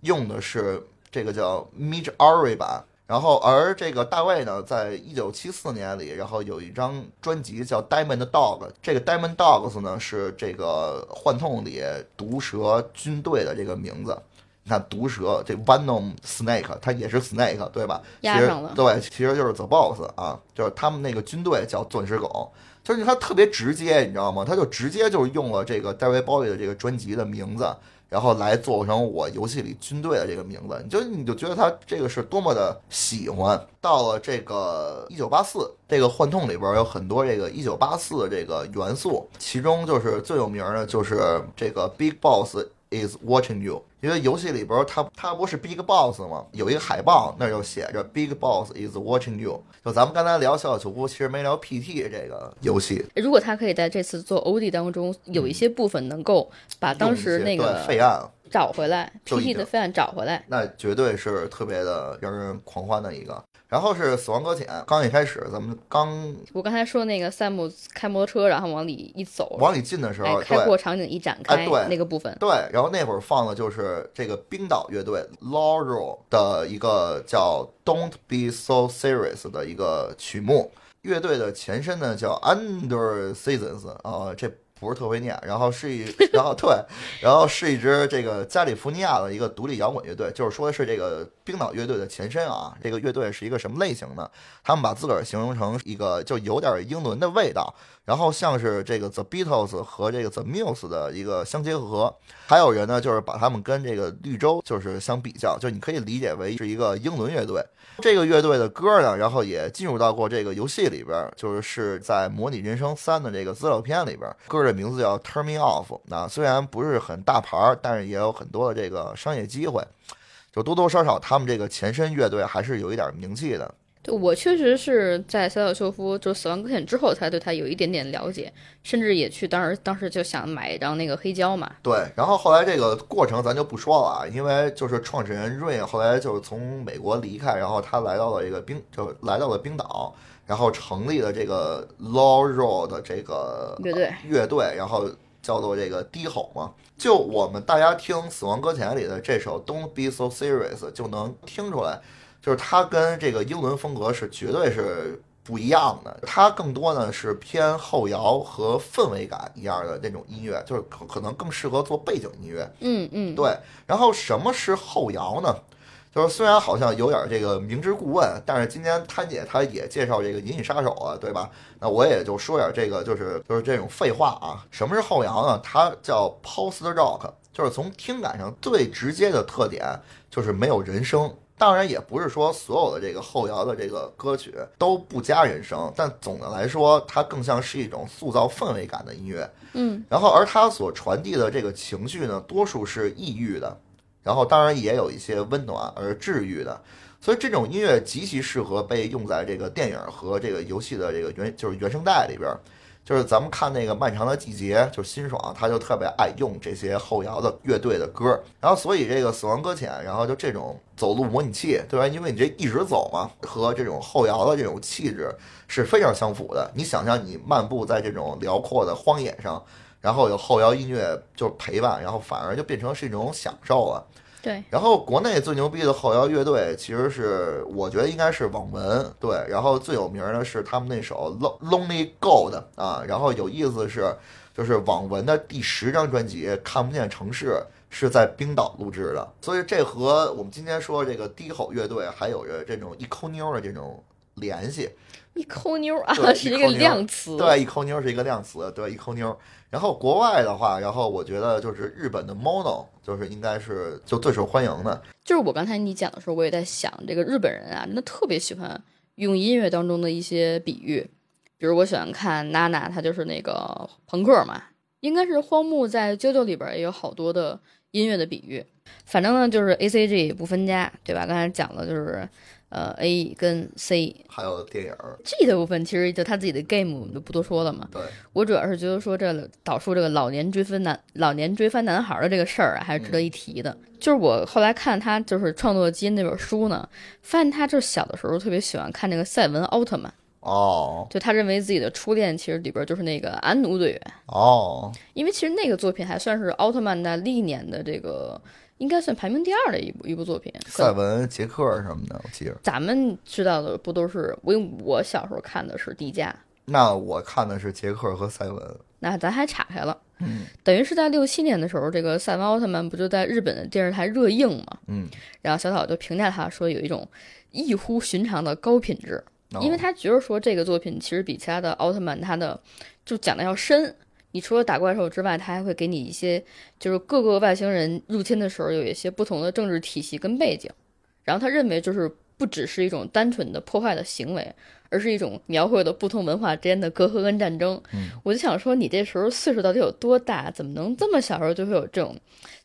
用的是这个叫 Mitch Ari 版。然后，而这个大卫呢，在一九七四年里，然后有一张专辑叫《Diamond Dog》。这个《Diamond Dogs》呢，是这个《幻痛》里毒蛇军队的这个名字。你看，毒蛇这 Venom Snake，它也是 Snake，对吧？压上了。对，其实就是 The Boss 啊，就是他们那个军队叫钻石狗。就是他特别直接，你知道吗？他就直接就是用了这个戴维鲍伊的这个专辑的名字。然后来做成我游戏里军队的这个名字，你就你就觉得他这个是多么的喜欢。到了这个一九八四，这个幻痛里边有很多这个一九八四的这个元素，其中就是最有名的，就是这个 Big Boss。Is watching you，因为游戏里边它它不是 Big Boss 吗？有一个海报，那就写着 Big Boss is watching you。就咱们刚才聊小小球屋，其实没聊 PT 这个游戏。如果他可以在这次做 OD 当中有一些部分能够把当时那个废案找回来，PT 的废案找回来，那绝对是特别的让人狂欢的一个。然后是死亡搁浅，刚一开始咱们刚，我刚才说那个赛姆开摩托车，然后往里一走，往里进的时候，开阔场景一展开，对那个部分，对，然后那会儿放的就是这个冰岛乐队 Laurel 的一个叫 Don't Be So Serious 的一个曲目，乐队的前身呢叫 Under Seasons 啊，这。不是特会念，然后是一，然后对，然后是一支这个加利福尼亚的一个独立摇滚乐队，就是说的是这个冰岛乐队的前身啊。这个乐队是一个什么类型呢？他们把自个儿形容成一个就有点英伦的味道，然后像是这个 The Beatles 和这个 The Muse 的一个相结合。还有人呢，就是把他们跟这个绿洲就是相比较，就你可以理解为是一个英伦乐队。这个乐队的歌呢，然后也进入到过这个游戏里边，就是是在《模拟人生三》的这个资料片里边，歌的名字叫《Turn Me Off》。那虽然不是很大牌，但是也有很多的这个商业机会，就多多少少他们这个前身乐队还是有一点名气的。对我确实是在小岛秀夫就死亡搁浅之后才对他有一点点了解，甚至也去当时当时就想买一张那个黑胶嘛。对，然后后来这个过程咱就不说了啊，因为就是创始人瑞后来就是从美国离开，然后他来到了一个冰，就来到了冰岛，然后成立了这个 Law Road 的这个乐队，乐队，然后叫做这个低吼嘛。就我们大家听《死亡搁浅》里的这首 Don't Be So Serious 就能听出来。就是它跟这个英伦风格是绝对是不一样的，它更多呢是偏后摇和氛围感一样的那种音乐，就是可可能更适合做背景音乐。嗯嗯，对。然后什么是后摇呢？就是虽然好像有点这个明知故问，但是今天摊姐她也介绍这个《银翼杀手》啊，对吧？那我也就说点这个，就是就是这种废话啊。什么是后摇呢？它叫 post rock，就是从听感上最直接的特点就是没有人声。当然也不是说所有的这个后摇的这个歌曲都不加人声，但总的来说，它更像是一种塑造氛围感的音乐。嗯，然后而它所传递的这个情绪呢，多数是抑郁的，然后当然也有一些温暖而治愈的，所以这种音乐极其适合被用在这个电影和这个游戏的这个原就是原声带里边。就是咱们看那个漫长的季节，就是辛爽，他就特别爱用这些后摇的乐队的歌，然后所以这个死亡搁浅，然后就这种走路模拟器，对吧？因为你这一直走嘛，和这种后摇的这种气质是非常相符的。你想象你漫步在这种辽阔的荒野上，然后有后摇音乐就是陪伴，然后反而就变成是一种享受了。对，然后国内最牛逼的后摇乐队其实是，我觉得应该是网文。对，然后最有名的是他们那首《Lonely Gold》啊。然后有意思是，就是网文的第十张专辑《看不见城市》是在冰岛录制的，所以这和我们今天说这个低吼乐队还有着这种一抠妞的这种联系。一抠妞啊，是一个量词。对，一抠妞是一个量词。对，一抠妞。然后国外的话，然后我觉得就是日本的 Mono，就是应该是就最受欢迎的。就是我刚才你讲的时候，我也在想，这个日本人啊，真的特别喜欢用音乐当中的一些比喻。比如我喜欢看娜娜，她就是那个朋克嘛，应该是荒木在《啾啾》里边也有好多的音乐的比喻。反正呢，就是 A C G 不分家，对吧？刚才讲了，就是呃 A 跟 C。还有电影儿，G 的部分其实就他自己的 game 我们就不多说了嘛。对，我主要是觉得说这导出这个老年追分男老年追番男孩的这个事儿啊，还是值得一提的。就是我后来看他就是创作基因那本书呢，发现他就是小的时候特别喜欢看那个赛文奥特曼，哦。就他认为自己的初恋其实里边就是那个安奴队员，哦，因为其实那个作品还算是奥特曼的历年的这个应该算排名第二的一部一部作品。赛文、杰克什么的，我记着。咱们知道的不都是我我小时候看的是迪迦，那我看的是杰克和赛文，那咱还岔开了。嗯等于是在六七年的时候，这个赛文奥特曼不就在日本的电视台热映嘛？嗯，然后小岛就评价他说有一种异乎寻常的高品质，哦因为他觉得说这个作品其实比其他的奥特曼他的就讲的要深。你除了打怪兽之外，他还会给你一些就是各个外星人入侵的时候有一些不同的政治体系跟背景，然后他认为就是不只是一种单纯的破坏的行为，而是一种描绘了不同文化之间的隔阂跟战争。嗯我就想说，你这时候岁数到底有多大？怎么能这么小时候就会有这种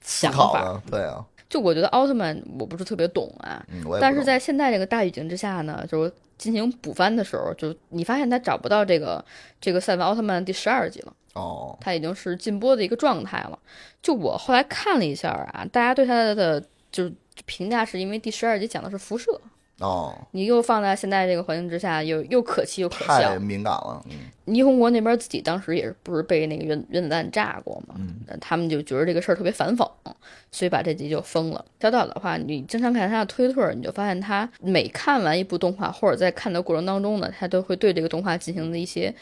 想法？对啊，就我觉得奥特曼我不是特别懂啊，但是在现在这个大语境之下呢，就是进行补番的时候，就你发现他找不到这个这个赛文奥特曼第十二集了，哦，他已经是禁播的一个状态了。就我后来看了一下啊，大家对他的就是评价是因为第十二集讲的是辐射，哦，你又放在现在这个环境之下，又又可气又可笑太笑。敏感了，嗯霓虹国那边自己当时也是不是被那个原原子弹炸过嘛？嗯他们就觉得这个事儿特别反讽，所以把这集就封了。小岛的话，你经常看他的推特，你就发现他每看完一部动画，或者在看的过程当中呢，他都会对这个动画进行的一些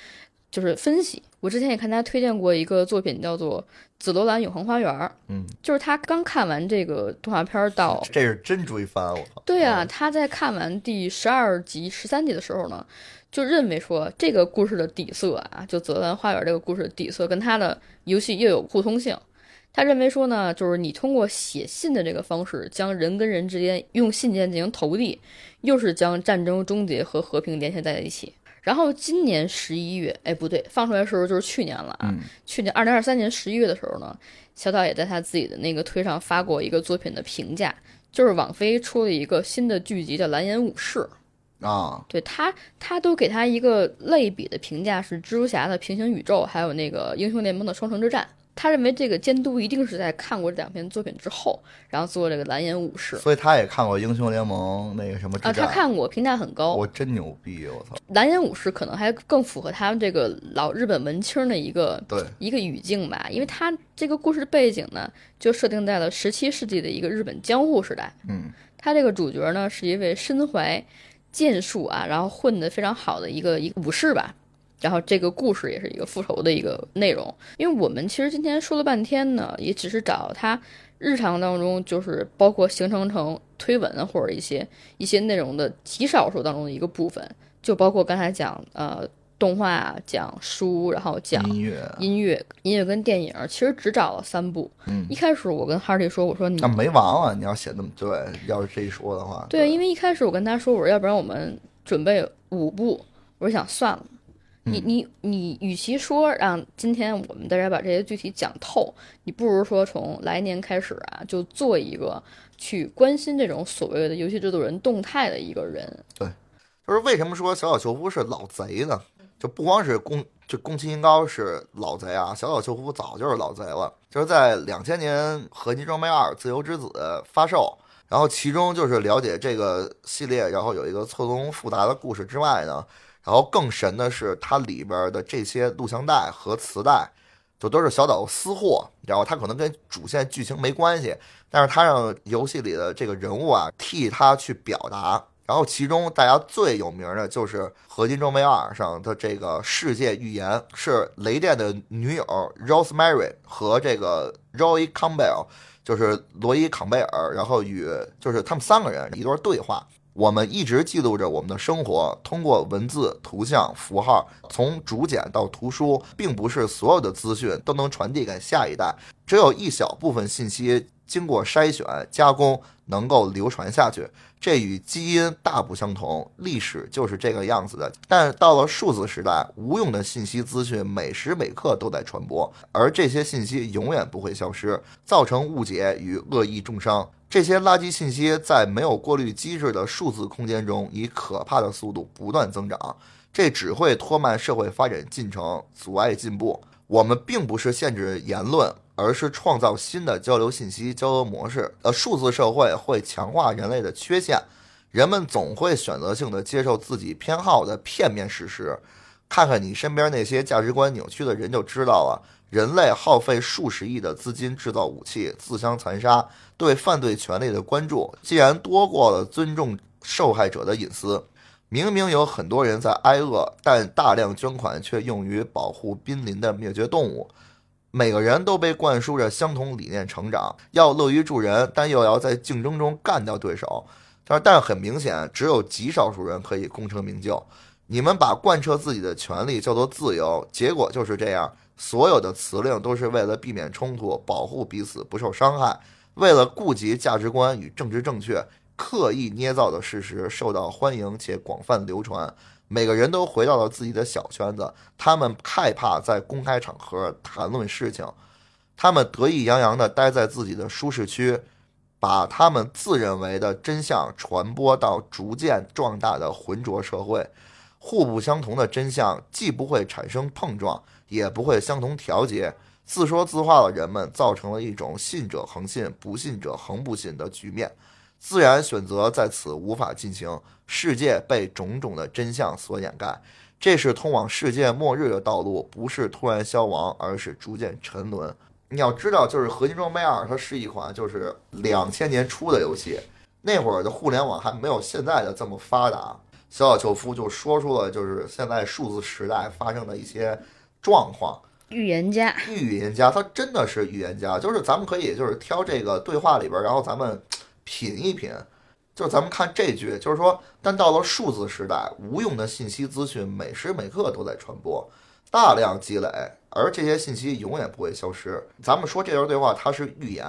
就是分析。我之前也看他推荐过一个作品，叫做《紫罗兰永恒花园》，嗯，就是他刚看完这个动画片儿到这是真追番，我操，对啊，他在看完第十二集、十三集的时候呢，就认为说这个故事的底色啊，就《紫罗兰花园》这个故事的底色跟他的游戏又有互通性。他认为说呢，就是你通过写信的这个方式，将人跟人之间用信件进行投递，又是将战争终结和和平联系在一起。然后今年十一月，哎，不对，放出来的时候就是去年了啊。嗯去年二零二三年十一月的时候呢，小岛也在他自己的那个推上发过一个作品的评价，就是网飞出了一个新的剧集叫《蓝颜武士》，啊，对他，他都给他一个类比的评价是蜘蛛侠的平行宇宙，还有那个英雄联盟的双城之战。他认为这个监督一定是在看过这两篇作品之后，然后做这个蓝颜武士所以他也看过英雄联盟那个什么啊，他看过，评价很高。我真牛逼，我操，蓝颜武士可能还更符合他们这个老日本文青的一个对，一个语境吧，因为他这个故事背景呢，就设定在了十七世纪的一个日本江户时代。嗯他这个主角呢是一位身怀剑术啊，然后混得非常好的一个一个武士吧。然后这个故事也是一个复仇的一个内容，因为我们其实今天说了半天呢，也只是找他日常当中就是包括形成成推文啊或者一些一些内容的极少数当中的一个部分，就包括刚才讲呃动画、讲书，然后讲音乐，音乐、音乐跟电影，其实只找了三部。嗯一开始我跟哈利说，我说你那没完了，你要写那么对，要是这一说的话，对，因为一开始我跟他说，我说要不然我们准备五部，我说想算了。你你你，与其说让今天我们大家把这些具体讲透，你不如说从来年开始啊，就做一个去关心这种所谓的游戏制作人动态的一个人。对就是为什么说小小秀夫是老贼呢？就不光是宫，就宫崎英高是老贼啊，小小秀夫早就是老贼了。就是在两千年《合金装备二：自由之子》发售，然后其中就是了解这个系列，然后有一个错综复杂的故事之外呢，然后更神的是它里边的这些录像带和磁带，就都是小岛私货，然后它可能跟主线剧情没关系，但是他让游戏里的这个人物啊替他去表达。然后其中大家最有名的就是《合金装备二》上的这个世界预言，是雷电的女友 Rosemary 和这个 Roy Campbell，就是罗伊·坎贝尔，然后与就是他们三个人一段对话。我们一直记录着我们的生活，通过文字、图像、符号，从竹简到图书，并不是所有的资讯都能传递给下一代，只有一小部分信息经过筛选、加工，能够流传下去。这与基因大不相同，历史就是这个样子的。但到了数字时代，无用的信息资讯每时每刻都在传播，而这些信息永远不会消失，造成误解与恶意重伤。这些垃圾信息在没有过滤机制的数字空间中，以可怕的速度不断增长，这只会拖慢社会发展进程，阻碍进步。我们并不是限制言论，而是创造新的交流信息交流模式。呃，数字社会会强化人类的缺陷，人们总会选择性的接受自己偏好的片面事实。看看你身边那些价值观扭曲的人就知道了。人类耗费数十亿的资金制造武器，自相残杀，对犯罪权利的关注既然多过了尊重受害者的隐私。明明有很多人在挨饿，但大量捐款却用于保护濒临的灭绝动物。每个人都被灌输着相同理念成长，要乐于助人，但又要在竞争中干掉对手。但是，但很明显，只有极少数人可以功成名就。你们把贯彻自己的权利叫做自由，结果就是这样。所有的辞令都是为了避免冲突，保护彼此不受伤害，为了顾及价值观与政治正确。刻意捏造的事实受到欢迎且广泛流传，每个人都回到了自己的小圈子。他们害怕在公开场合谈论事情，他们得意洋洋地待在自己的舒适区，把他们自认为的真相传播到逐渐壮大的浑浊社会。互不相同的真相既不会产生碰撞，也不会相同调节。自说自话的人们造成了一种信者恒信，不信者恒不信的局面。自然选择在此无法进行，世界被种种的真相所掩盖，这是通往世界末日的道路，不是突然消亡，而是逐渐沉沦。你要知道，就是《合金装备二》，它是一款就是两千年初的游戏，那会儿的互联网还没有现在的这么发达。小岛秀夫就说出了就是现在数字时代发生的一些状况。预言家，预言家，他真的是预言家，就是咱们可以就是挑这个对话里边，然后咱们。品一品，就是咱们看这句，就是说，但到了数字时代，无用的信息资讯每时每刻都在传播，大量积累，而这些信息永远不会消失。咱们说这段对话它是预言，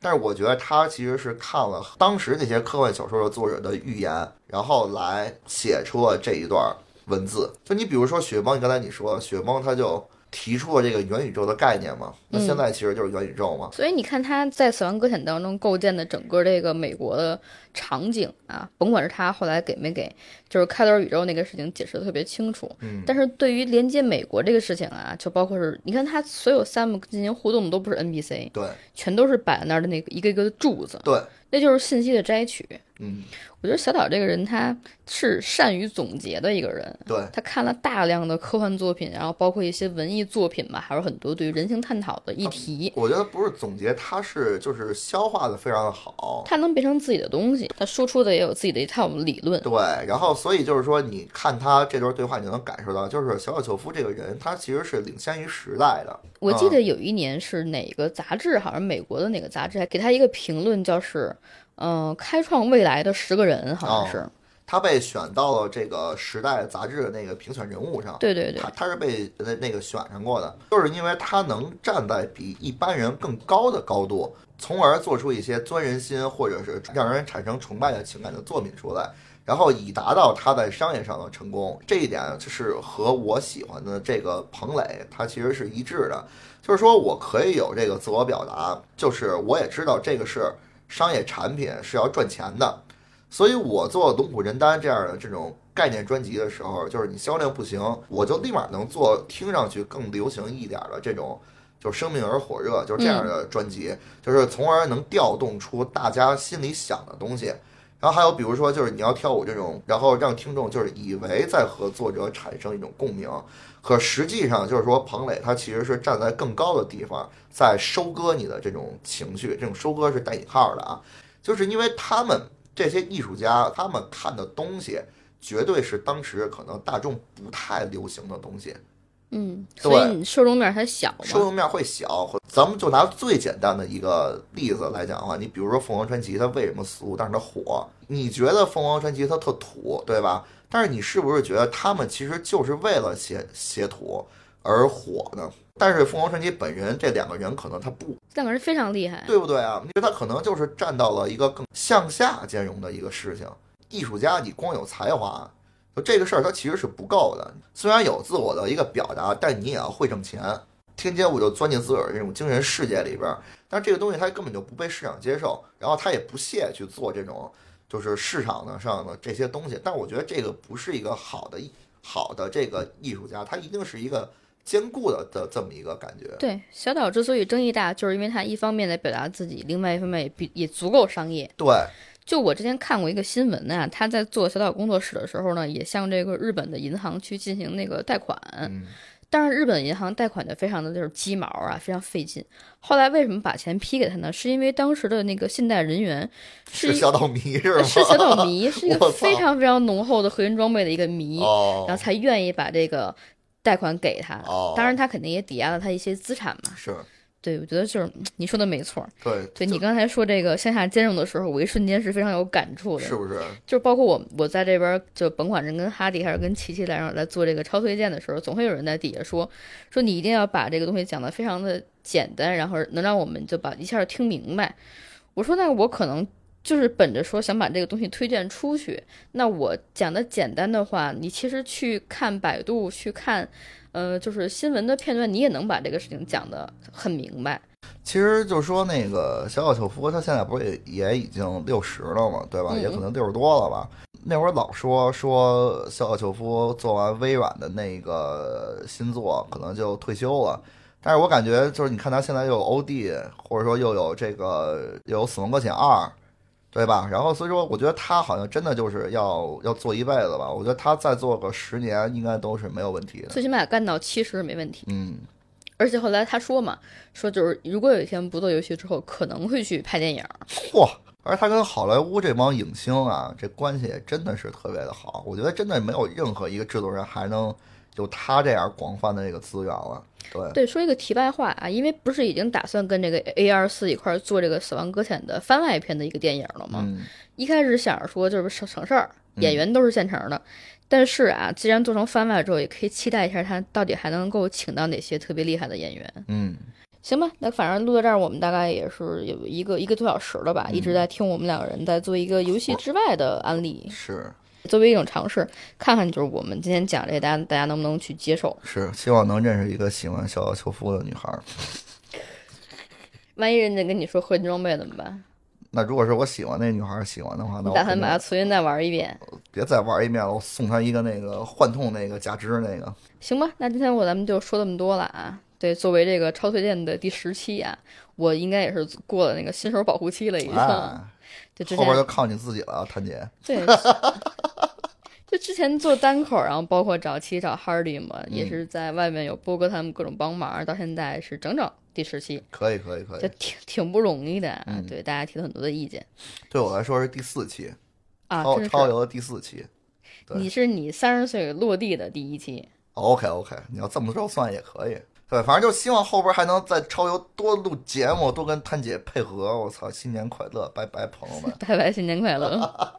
但是我觉得他其实是看了当时那些科幻小说的作者的预言，然后来写出了这一段文字。就你比如说雪崩，你刚才你说雪崩，他就。提出了这个元宇宙的概念嘛？那现在其实就是元宇宙嘛。所以你看他在《死亡搁浅》当中构建的整个这个美国的场景啊，甭管是他后来给没给，就是开端宇宙那个事情解释的特别清楚。嗯。但是对于连接美国这个事情啊，就包括是，你看他所有 Sam 进行互动的都不是 NPC，对，全都是摆在那儿的那个一个一个的柱子，对，那就是信息的摘取。嗯。我觉得小岛这个人他是善于总结的一个人，对他看了大量的科幻作品，然后包括一些文艺作品吧，还有很多对于人性探讨的议题。我觉得不是总结，他是就是消化的非常的好，他能变成自己的东西，他输出的也有自己的一套理论。对，然后所以就是说，你看他这段对话，你就能感受到，就是小岛秀夫这个人，他其实是领先于时代的。我记得有一年是哪个杂志，好像美国的哪个杂志，还给他一个评论，叫是。嗯，开创未来的十个人好像是，他被选到了这个《时代》杂志的那个评选人物上。对对对，他他是被那那个选上过的，就是因为他能站在比一般人更高的高度，从而做出一些钻人心或者是让人产生崇拜的情感的作品出来，然后以达到他在商业上的成功。这一点就是和我喜欢的这个彭磊他其实是一致的，就是说我可以有这个自我表达，就是我也知道这个是。商业产品是要赚钱的，所以我做《龙虎人丹》这样的这种概念专辑的时候，就是你销量不行，我就立马能做听上去更流行一点的这种，就是生命而火热，就是这样的专辑，就是从而能调动出大家心里想的东西。然后还有比如说，就是你要跳舞这种，然后让听众就是以为在和作者产生一种共鸣，可实际上就是说彭磊他其实是站在更高的地方，在收割你的这种情绪，这种收割是带引号的啊，就是因为他们这些艺术家，他们看的东西绝对是当时可能大众不太流行的东西。嗯，所以你受众面还小，受众面会小。咱们就拿最简单的一个例子来讲的话，你比如说凤凰传奇，它为什么俗，但是它火？你觉得凤凰传奇它特土，对吧？但是你是不是觉得他们其实就是为了写写土而火呢？但是凤凰传奇本人这两个人可能他不，两个人非常厉害，对不对啊？因为他可能就是站到了一个更向下兼容的一个事情。艺术家，你光有才华。就这个事儿，他其实是不够的。虽然有自我的一个表达，但你也要会挣钱。天街我就钻进自个儿这种精神世界里边儿，但是这个东西他根本就不被市场接受，然后他也不屑去做这种就是市场的上的这些东西。但我觉得这个不是一个好的好的这个艺术家，他一定是一个兼顾的的这么一个感觉。对，小岛之所以争议大，就是因为他一方面在表达自己，另外一方面也比也足够商业。对，就我之前看过一个新闻呢，他在做小岛工作室的时候呢，也向这个日本的银行去进行那个贷款。嗯，但是日本银行贷款的非常的就是鸡毛啊，非常费劲。后来为什么把钱批给他呢？是因为当时的那个信贷人员是小岛迷是吗？是小岛迷，是一个非常非常浓厚的核心装备的一个迷，哦然后才愿意把这个贷款给他。哦，当然，他肯定也抵押了他一些资产嘛。是对，我觉得就是嗯你说的没错。对对你刚才说这个向下兼容的时候，我一瞬间是非常有感触的。是不是？就是包括我，我在这边就甭管是跟哈迪还是跟琪琪来，然后来做这个超推荐的时候，总会有人在底下说，说你一定要把这个东西讲得非常的简单，然后能让我们就把一下听明白。我说那我可能就是本着说想把这个东西推荐出去，那我讲的简单的话，你其实去看百度，去看，呃，就是新闻的片段，你也能把这个事情讲得很明白。其实就说那个小小秀夫，他现在不是也也已经六十了嘛，对吧？嗯也可能六十多了吧。那会儿老说说小小秀夫做完微软的那个新作，可能就退休了。但是我感觉就是你看他现在又有 OD，，或者说又有这个又有《死亡搁浅二》，对吧？然后所以说，我觉得他好像真的就是要要做一辈子吧。我觉得他再做个十年，应该都是没有问题的。最起码干到七十没问题。嗯，而且后来他说嘛，说就是如果有一天不做游戏之后，可能会去拍电影。嚯！而他跟好莱坞这帮影星啊，这关系也真的是特别的好。我觉得真的没有任何一个制作人还能有他这样广泛的这个资源了。对，对，说一个题外话啊，因为不是已经打算跟这个 A 二四一块儿做这个《死亡搁浅》的番外篇的一个电影了吗？嗯，一开始想着说就是省省事儿，演员都是现成的。但是啊，既然做成番外之后，也可以期待一下他到底还能够请到哪些特别厉害的演员。嗯，行吧，那反正录到这儿，我们大概也是有一个一个多小时了吧，一直在听我们两个人在做一个游戏之外的案例，是作为一种尝试，看看就是我们今天讲这个，大家大家能不能去接受？是，希望能认识一个喜欢小岛秀夫的女孩儿。万一人家跟你说合金装备怎么办？那如果是我喜欢那女孩儿喜欢的话，那我打算把它重新再玩一遍？别再玩一遍了，我送她一个那个幻痛那个假肢那个。行吧，那今天我咱们就说这么多了啊。对，作为这个超推荐的第十期啊，我应该也是过了那个新手保护期了，已经。哎，就之后边就靠你自己了，谭姐。对，就之前做单口，然后包括找七找 Hardy 嘛，也嗯是在外面有波哥他们各种帮忙，到现在是整整第十期，可以，可以，可就以。挺挺不容易的啊。嗯对，大家提了很多的意见对我来说是第四期，啊，超。超游的第四期。对你是你三十岁落地的第一期，OK OK，你要这么着算也可以。对，反正就希望后边还能再超游多录节目，多跟谭姐配合。我操，新年快乐，拜拜，朋友们。拜拜，新年快乐。